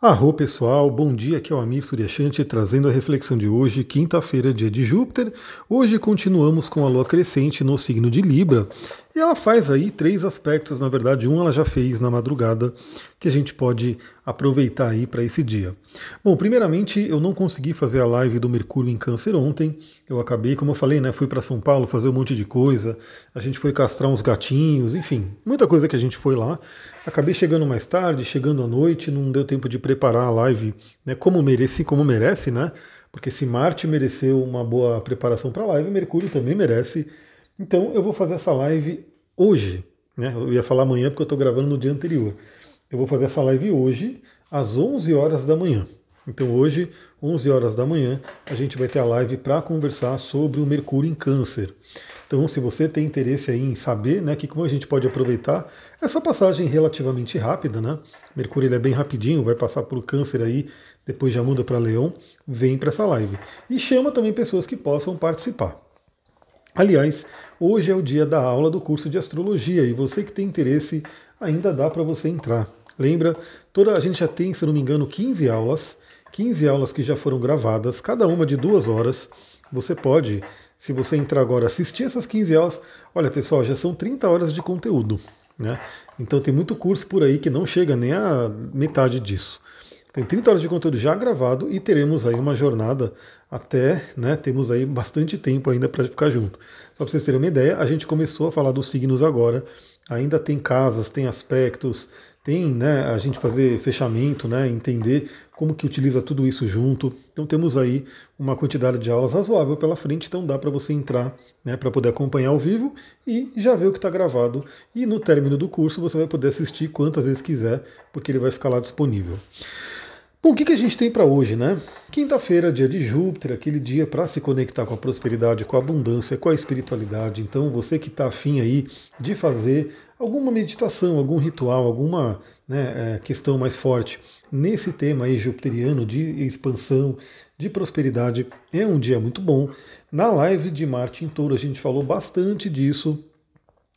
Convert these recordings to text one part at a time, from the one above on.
Arro pessoal, bom dia, aqui é o Amir Suryashanti trazendo a reflexão de hoje, quinta-feira, dia de Júpiter. Hoje continuamos com a lua crescente no signo de Libra e ela faz aí três aspectos, na verdade um ela já fez na madrugada, que a gente pode aproveitar aí para esse dia. Bom, primeiramente eu não consegui fazer a live do Mercúrio em Câncer ontem, eu acabei, como eu falei, né, fui para São Paulo fazer um monte de coisa, a gente foi castrar uns gatinhos, enfim, muita coisa que a gente foi lá. Acabei chegando mais tarde, chegando à noite, não deu tempo de preparar a live né, como mereci, como merece, né? Porque se Marte mereceu uma boa preparação para a live, Mercúrio também merece. Então eu vou fazer essa live hoje, né? Eu ia falar amanhã porque eu estou gravando no dia anterior. Eu vou fazer essa live hoje, às 11 horas da manhã. Então hoje, 11 horas da manhã, a gente vai ter a live para conversar sobre o Mercúrio em Câncer. Então, se você tem interesse em saber, né, que como a gente pode aproveitar essa passagem relativamente rápida, né? Mercúrio ele é bem rapidinho, vai passar por câncer aí, depois já muda para Leão, vem para essa live. E chama também pessoas que possam participar. Aliás, hoje é o dia da aula do curso de astrologia e você que tem interesse, ainda dá para você entrar. Lembra, toda a gente já tem, se não me engano, 15 aulas, 15 aulas que já foram gravadas, cada uma de duas horas. Você pode se você entrar agora assistir essas 15 aulas, olha pessoal, já são 30 horas de conteúdo. Né? Então tem muito curso por aí que não chega nem a metade disso. Tem 30 horas de conteúdo já gravado e teremos aí uma jornada até, né, temos aí bastante tempo ainda para ficar junto. Só para vocês terem uma ideia, a gente começou a falar dos signos agora, ainda tem casas, tem aspectos, tem né, a gente fazer fechamento, né, entender como que utiliza tudo isso junto. Então temos aí uma quantidade de aulas razoável pela frente, então dá para você entrar né, para poder acompanhar ao vivo e já ver o que está gravado. E no término do curso você vai poder assistir quantas vezes quiser, porque ele vai ficar lá disponível. Bom, o que, a gente tem para hoje, né? Quinta-feira, dia de Júpiter, aquele dia para se conectar com a prosperidade, com a abundância, com a espiritualidade. Então, você que está afim aí de fazer alguma meditação, algum ritual, alguma né, é, questão mais forte nesse tema aí jupiteriano de expansão, de prosperidade, é um dia muito bom. Na live de Marte em Touro a gente falou bastante disso,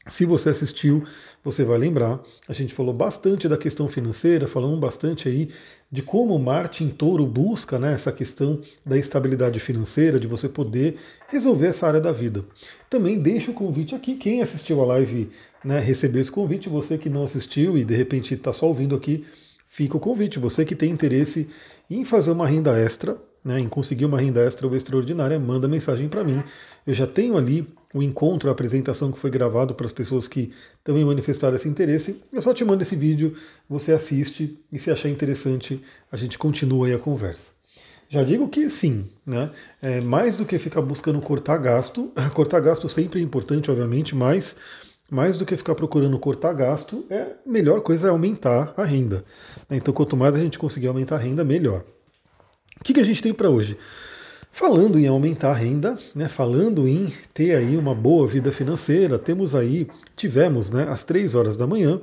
se você assistiu, você vai lembrar. A gente falou bastante da questão financeira, falamos bastante aí de como Marte em Touro busca né, essa questão da estabilidade financeira, de você poder resolver essa área da vida. Também deixo o convite aqui, quem assistiu a live né, recebeu esse convite, você que não assistiu e de repente está só ouvindo aqui, fica o convite. Você que tem interesse em fazer uma renda extra, né, em conseguir uma renda extra ou extraordinária, manda mensagem para mim. Eu já tenho ali o encontro, a apresentação que foi gravado para as pessoas que também manifestaram esse interesse. Eu só te mando esse vídeo, você assiste e se achar interessante, a gente continua aí a conversa. Já digo que sim, né? É, mais do que ficar buscando cortar gasto, cortar gasto sempre é importante, obviamente, mas mais do que ficar procurando cortar gasto, é melhor coisa é aumentar a renda. Então, quanto mais a gente conseguir aumentar a renda, melhor. O que, que a gente tem para hoje? Falando em aumentar a renda, né, falando em ter aí uma boa vida financeira, temos aí, tivemos né, às três horas da manhã,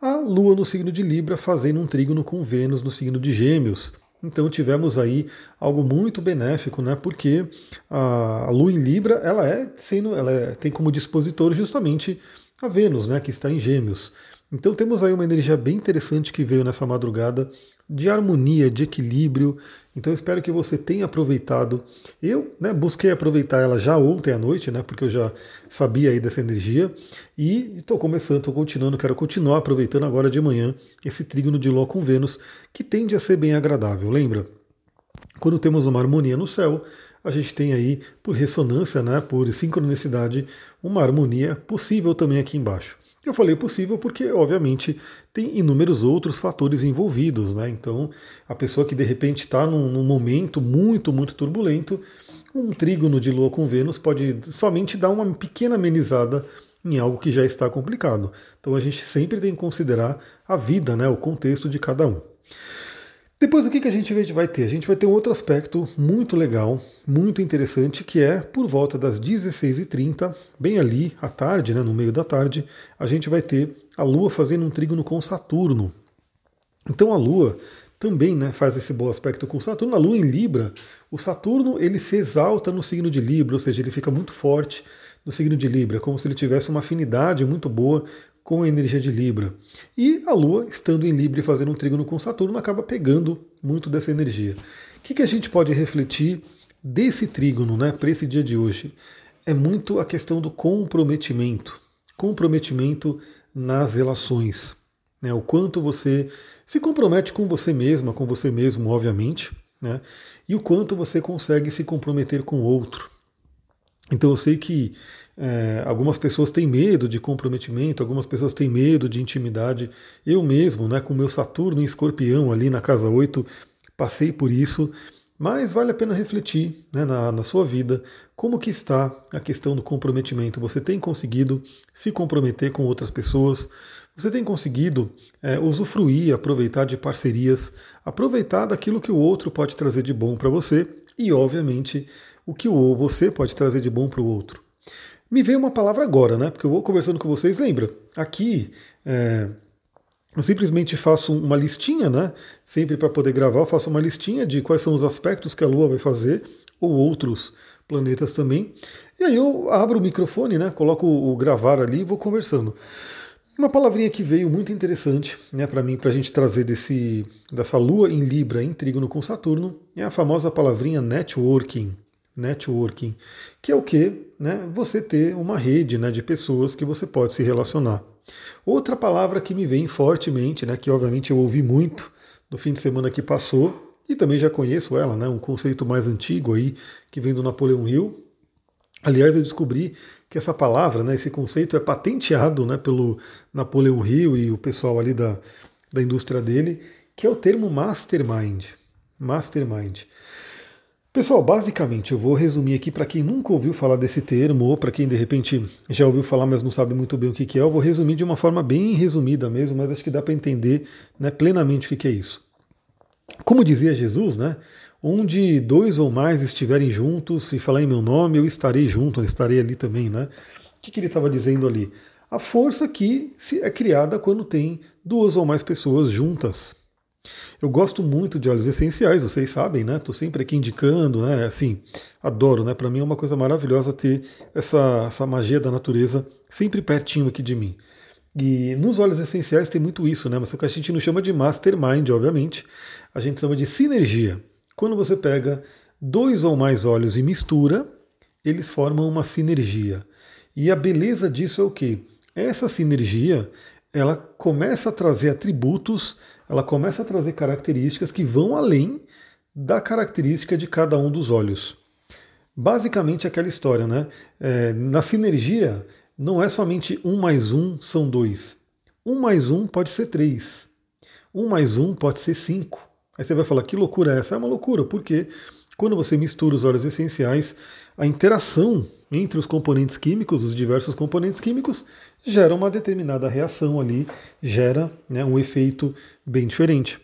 a Lua no signo de Libra fazendo um trígono com Vênus no signo de Gêmeos. Então tivemos aí algo muito benéfico, né? Porque a Lua em Libra, ela é sendo, ela é, tem como dispositor justamente a Vênus, né? Que está em Gêmeos. Então temos aí uma energia bem interessante que veio nessa madrugada de harmonia, de equilíbrio. Então espero que você tenha aproveitado. Eu né, busquei aproveitar ela já ontem à noite, né, porque eu já sabia aí dessa energia. E estou começando, estou continuando, quero continuar aproveitando agora de manhã esse trígono de Lua com Vênus, que tende a ser bem agradável. Lembra? Quando temos uma harmonia no céu, a gente tem aí, por ressonância, né, por sincronicidade, uma harmonia possível também aqui embaixo. Eu falei possível porque, obviamente, tem inúmeros outros fatores envolvidos, né? Então, a pessoa que de repente está num, num, momento muito, muito turbulento, um trígono de Lua com Vênus pode somente dar uma pequena amenizada em algo que já está complicado. Então, a gente sempre tem que considerar a vida, né? O contexto de cada um. Depois o que, que a gente vai ter? A gente vai ter um outro aspecto muito legal, muito interessante, que é por volta das 16h30, bem ali à tarde, né, no meio da tarde, a gente vai ter a Lua fazendo um trígono com Saturno. Então a Lua também né, faz esse bom aspecto com Saturno. A Lua em Libra, o Saturno ele se exalta no signo de Libra, ou seja, ele fica muito forte no signo de Libra, como se ele tivesse uma afinidade muito boa com a energia de Libra. E a Lua, estando em Libra e fazendo um trígono com Saturno, acaba pegando muito dessa energia. O que, que a gente pode refletir desse trígono né, para esse dia de hoje? É muito a questão do comprometimento. Comprometimento nas relações. Né, o quanto você se compromete com você mesma, com você mesmo, obviamente, né, e o quanto você consegue se comprometer com o outro. Então eu sei que é, algumas pessoas têm medo de comprometimento, algumas pessoas têm medo de intimidade. Eu mesmo, né, com meu Saturno em escorpião ali na casa 8, passei por isso, mas vale a pena refletir né, na, na sua vida como que está a questão do comprometimento. Você tem conseguido se comprometer com outras pessoas? Você tem conseguido é, usufruir, aproveitar de parcerias, aproveitar daquilo que o outro pode trazer de bom para você e, obviamente, o que o você pode trazer de bom para o outro. Me veio uma palavra agora, né? Porque eu vou conversando com vocês. Lembra? Aqui é, eu simplesmente faço uma listinha, né? Sempre para poder gravar, eu faço uma listinha de quais são os aspectos que a Lua vai fazer, ou outros planetas também. E aí eu abro o microfone, né? Coloco o gravar ali e vou conversando. Uma palavrinha que veio muito interessante né, para mim, para a gente trazer desse, dessa lua em Libra em trígono com Saturno, é a famosa palavrinha networking networking, que é o que? Né, você ter uma rede né, de pessoas que você pode se relacionar. Outra palavra que me vem fortemente, né, que obviamente eu ouvi muito no fim de semana que passou, e também já conheço ela, né, um conceito mais antigo aí, que vem do Napoleão Hill. Aliás, eu descobri que essa palavra, né, esse conceito é patenteado né, pelo Napoleão Hill e o pessoal ali da, da indústria dele, que é o termo mastermind. Mastermind. Pessoal, basicamente eu vou resumir aqui para quem nunca ouviu falar desse termo ou para quem de repente já ouviu falar, mas não sabe muito bem o que é. Eu vou resumir de uma forma bem resumida mesmo, mas acho que dá para entender né, plenamente o que é isso. Como dizia Jesus, né? Onde dois ou mais estiverem juntos e falar em meu nome, eu estarei junto, eu estarei ali também, né? O que, que ele estava dizendo ali? A força que é criada quando tem duas ou mais pessoas juntas. Eu gosto muito de óleos essenciais, vocês sabem, né? Estou sempre aqui indicando, né? Assim, adoro, né? Para mim é uma coisa maravilhosa ter essa, essa magia da natureza sempre pertinho aqui de mim. E nos óleos essenciais tem muito isso, né? Mas o que a gente não chama de mastermind, obviamente, a gente chama de sinergia. Quando você pega dois ou mais óleos e mistura, eles formam uma sinergia. E a beleza disso é o que? Essa sinergia, ela começa a trazer atributos ela começa a trazer características que vão além da característica de cada um dos olhos. Basicamente aquela história, né? É, na sinergia, não é somente um mais um são dois. Um mais um pode ser três. Um mais um pode ser cinco. Aí você vai falar, que loucura é essa? É uma loucura, porque quando você mistura os óleos essenciais, a interação entre os componentes químicos, os diversos componentes químicos, gera uma determinada reação ali, gera né, um efeito bem diferente.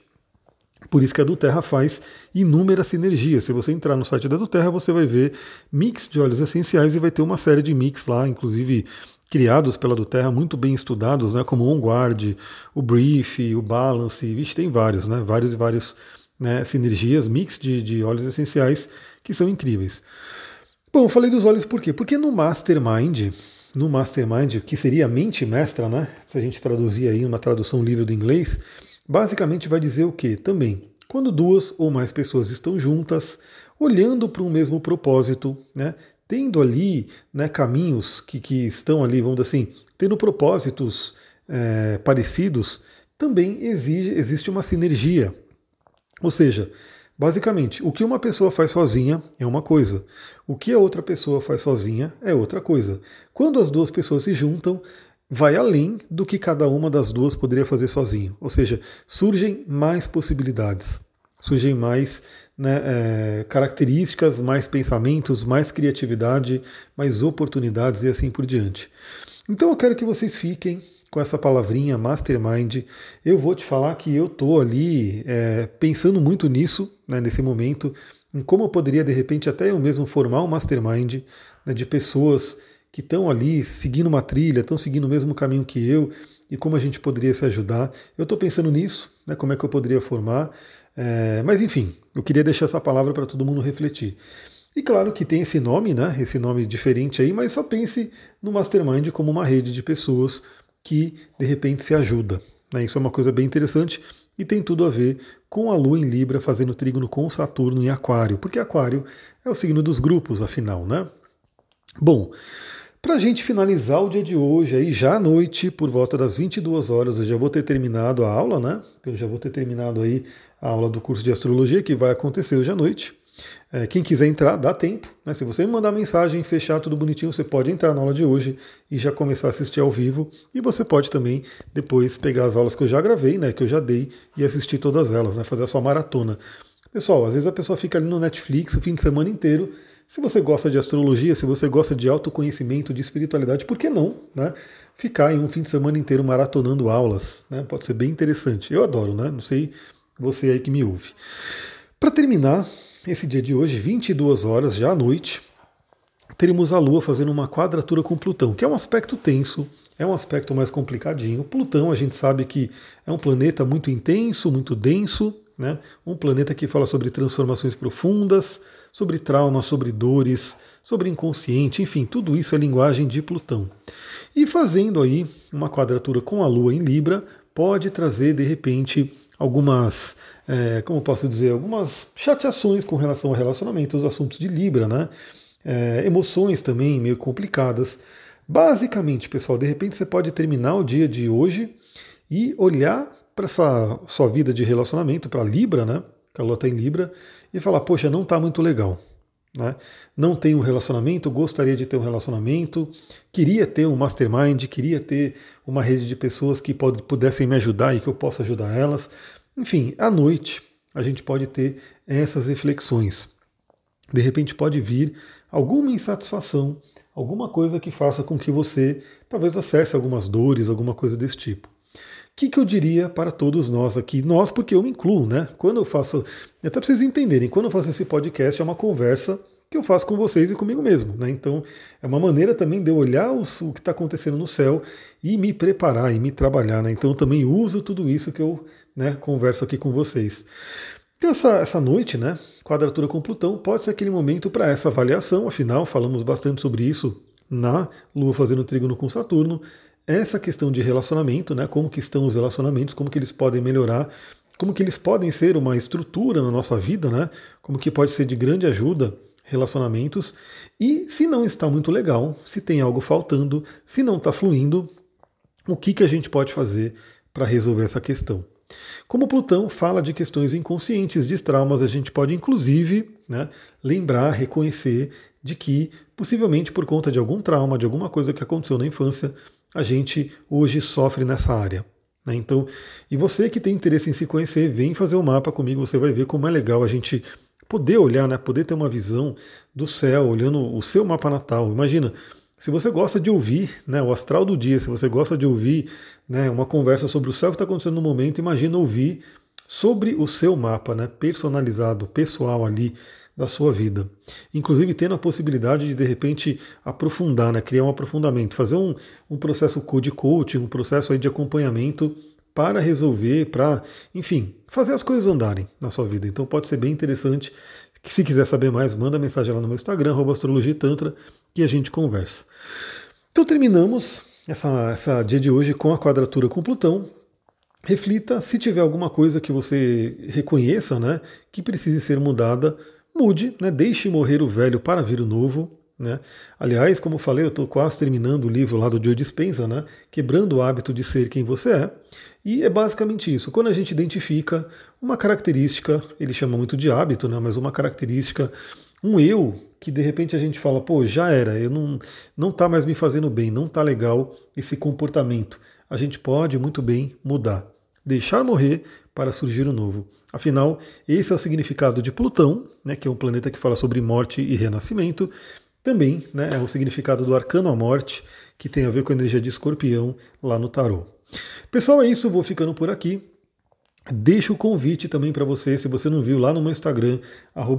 Por isso que a Duterra faz inúmeras sinergias. Se você entrar no site da Duterra, você vai ver mix de óleos essenciais e vai ter uma série de mix lá, inclusive criados pela Duterra, muito bem estudados, né, como o OnGuard, o Brief, o Balance, vixe, tem vários, né, vários e vários né, sinergias, mix de, de óleos essenciais que são incríveis. Bom, falei dos olhos por quê? Porque no Mastermind, no Mastermind, que seria a mente mestra, né? Se a gente traduzir aí uma tradução livre do inglês, basicamente vai dizer o quê? Também, quando duas ou mais pessoas estão juntas, olhando para um mesmo propósito, né? Tendo ali né, caminhos que, que estão ali, vamos dizer assim, tendo propósitos é, parecidos, também exige, existe uma sinergia. Ou seja, Basicamente, o que uma pessoa faz sozinha é uma coisa, o que a outra pessoa faz sozinha é outra coisa. Quando as duas pessoas se juntam, vai além do que cada uma das duas poderia fazer sozinho. Ou seja, surgem mais possibilidades, surgem mais né, é, características, mais pensamentos, mais criatividade, mais oportunidades e assim por diante. Então eu quero que vocês fiquem com essa palavrinha mastermind, eu vou te falar que eu estou ali é, pensando muito nisso, né, nesse momento, em como eu poderia de repente até eu mesmo formar um mastermind né, de pessoas que estão ali seguindo uma trilha, estão seguindo o mesmo caminho que eu e como a gente poderia se ajudar. Eu estou pensando nisso, né, como é que eu poderia formar, é, mas enfim, eu queria deixar essa palavra para todo mundo refletir. E claro que tem esse nome, né, esse nome diferente aí, mas só pense no mastermind como uma rede de pessoas que de repente se ajuda. Né? Isso é uma coisa bem interessante e tem tudo a ver com a Lua em Libra fazendo trígono com Saturno em Aquário, porque Aquário é o signo dos grupos, afinal, né? Bom, para a gente finalizar o dia de hoje, aí já à noite, por volta das 22 horas, eu já vou ter terminado a aula, né? Então, eu já vou ter terminado aí a aula do curso de astrologia que vai acontecer hoje à noite. É, quem quiser entrar, dá tempo. Né? Se você me mandar mensagem, fechar tudo bonitinho, você pode entrar na aula de hoje e já começar a assistir ao vivo. E você pode também depois pegar as aulas que eu já gravei, né, que eu já dei, e assistir todas elas, né, fazer a sua maratona. Pessoal, às vezes a pessoa fica ali no Netflix o fim de semana inteiro. Se você gosta de astrologia, se você gosta de autoconhecimento, de espiritualidade, por que não né, ficar em um fim de semana inteiro maratonando aulas? Né? Pode ser bem interessante. Eu adoro, né? Não sei você aí que me ouve. Para terminar, esse dia de hoje, 22 horas, já à noite, teremos a Lua fazendo uma quadratura com Plutão, que é um aspecto tenso, é um aspecto mais complicadinho. Plutão, a gente sabe que é um planeta muito intenso, muito denso, né? um planeta que fala sobre transformações profundas, sobre traumas, sobre dores, sobre inconsciente, enfim, tudo isso é linguagem de Plutão. E fazendo aí uma quadratura com a Lua em Libra, pode trazer de repente algumas, é, como posso dizer, algumas chateações com relação ao relacionamento, os assuntos de Libra, né? É, emoções também meio complicadas. Basicamente, pessoal, de repente você pode terminar o dia de hoje e olhar para essa sua vida de relacionamento, para Libra, né? Que a Lua está em Libra, e falar, poxa, não está muito legal. Né? Não tenho um relacionamento, gostaria de ter um relacionamento, queria ter um mastermind, queria ter uma rede de pessoas que pode, pudessem me ajudar e que eu possa ajudar elas. Enfim, à noite a gente pode ter essas reflexões. De repente pode vir alguma insatisfação, alguma coisa que faça com que você talvez acesse algumas dores, alguma coisa desse tipo. O que, que eu diria para todos nós aqui? Nós, porque eu me incluo, né? Quando eu faço. Até para vocês entenderem, quando eu faço esse podcast é uma conversa que eu faço com vocês e comigo mesmo. Né? Então é uma maneira também de eu olhar o que está acontecendo no céu e me preparar e me trabalhar. Né? Então eu também uso tudo isso que eu né, converso aqui com vocês. Então essa, essa noite, né, quadratura com Plutão, pode ser aquele momento para essa avaliação, afinal falamos bastante sobre isso na Lua fazendo trígono com Saturno, essa questão de relacionamento, né, como que estão os relacionamentos, como que eles podem melhorar, como que eles podem ser uma estrutura na nossa vida, né, como que pode ser de grande ajuda relacionamentos. E se não está muito legal, se tem algo faltando, se não está fluindo, o que, que a gente pode fazer para resolver essa questão? Como Plutão fala de questões inconscientes, de traumas, a gente pode inclusive né, lembrar, reconhecer de que, possivelmente por conta de algum trauma, de alguma coisa que aconteceu na infância, a gente hoje sofre nessa área. Né? Então, e você que tem interesse em se conhecer, vem fazer o um mapa comigo, você vai ver como é legal a gente poder olhar, né, poder ter uma visão do céu, olhando o seu mapa natal. Imagina, se você gosta de ouvir né, o astral do dia, se você gosta de ouvir né, uma conversa sobre o céu que está acontecendo no momento, imagina ouvir sobre o seu mapa, né, personalizado, pessoal ali da sua vida. Inclusive tendo a possibilidade de, de repente, aprofundar, né, criar um aprofundamento, fazer um, um processo de coaching, um processo aí de acompanhamento para resolver, para, enfim, fazer as coisas andarem na sua vida. Então pode ser bem interessante. Se quiser saber mais, manda mensagem lá no meu Instagram, astrologitantra, que a gente conversa. Então terminamos essa, essa dia de hoje com a quadratura com Plutão. Reflita, se tiver alguma coisa que você reconheça, né, que precise ser mudada, mude, né, deixe morrer o velho para vir o novo. Né? Aliás, como eu falei, eu estou quase terminando o livro lá do Joe Dispenza, né? Quebrando o hábito de ser quem você é. E é basicamente isso. Quando a gente identifica uma característica, ele chama muito de hábito, né? mas uma característica, um eu, que de repente a gente fala, pô, já era, eu não, não tá mais me fazendo bem, não tá legal esse comportamento. A gente pode muito bem mudar. Deixar morrer para surgir o um novo. Afinal, esse é o significado de Plutão, né, que é um planeta que fala sobre morte e renascimento, também né, é o significado do arcano à morte, que tem a ver com a energia de escorpião lá no tarô. Pessoal, é isso, vou ficando por aqui. Deixo o convite também para você, se você não viu, lá no meu Instagram,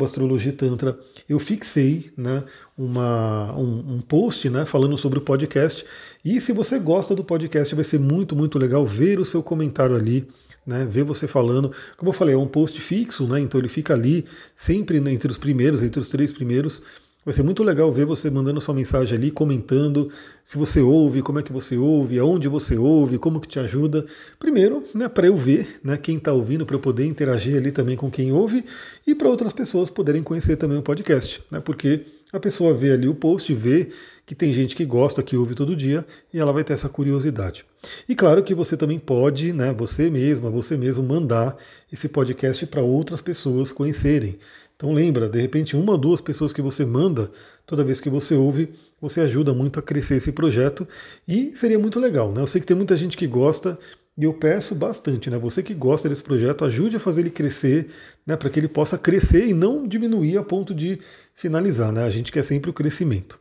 astrologitantra, eu fixei né, uma, um, um, post né, falando sobre o podcast. E se você gosta do podcast, vai ser muito, muito legal ver o seu comentário ali, né, ver você falando. Como eu falei, é um post fixo, né, então ele fica ali sempre entre os primeiros, entre os três primeiros. Vai ser muito legal ver você mandando sua mensagem ali, comentando se você ouve, como é que você ouve, aonde você ouve, como que te ajuda. Primeiro, né, para eu ver né, quem está ouvindo, para eu poder interagir ali também com quem ouve e para outras pessoas poderem conhecer também o podcast, né, porque a pessoa vê ali o post, vê que tem gente que gosta, que ouve todo dia, e ela vai ter essa curiosidade. E claro que você também pode, né, você mesma, você mesmo, mandar esse podcast para outras pessoas conhecerem. Então lembra, de repente uma ou duas pessoas que você manda, toda vez que você ouve, você ajuda muito a crescer esse projeto e seria muito legal, né? Eu sei que tem muita gente que gosta e eu peço bastante, né? Você que gosta desse projeto, ajude a fazer ele crescer, né? Para que ele possa crescer e não diminuir a ponto de finalizar, né? A gente quer sempre o crescimento.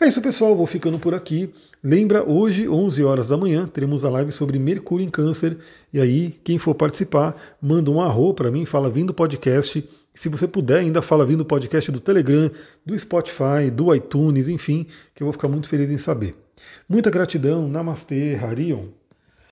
É isso, pessoal. Vou ficando por aqui. Lembra, hoje, 11 horas da manhã, teremos a live sobre Mercúrio em Câncer. E aí, quem for participar, manda um arro para mim, fala vindo podcast. Se você puder, ainda fala vindo podcast do Telegram, do Spotify, do iTunes, enfim, que eu vou ficar muito feliz em saber. Muita gratidão. Namastê, Harion.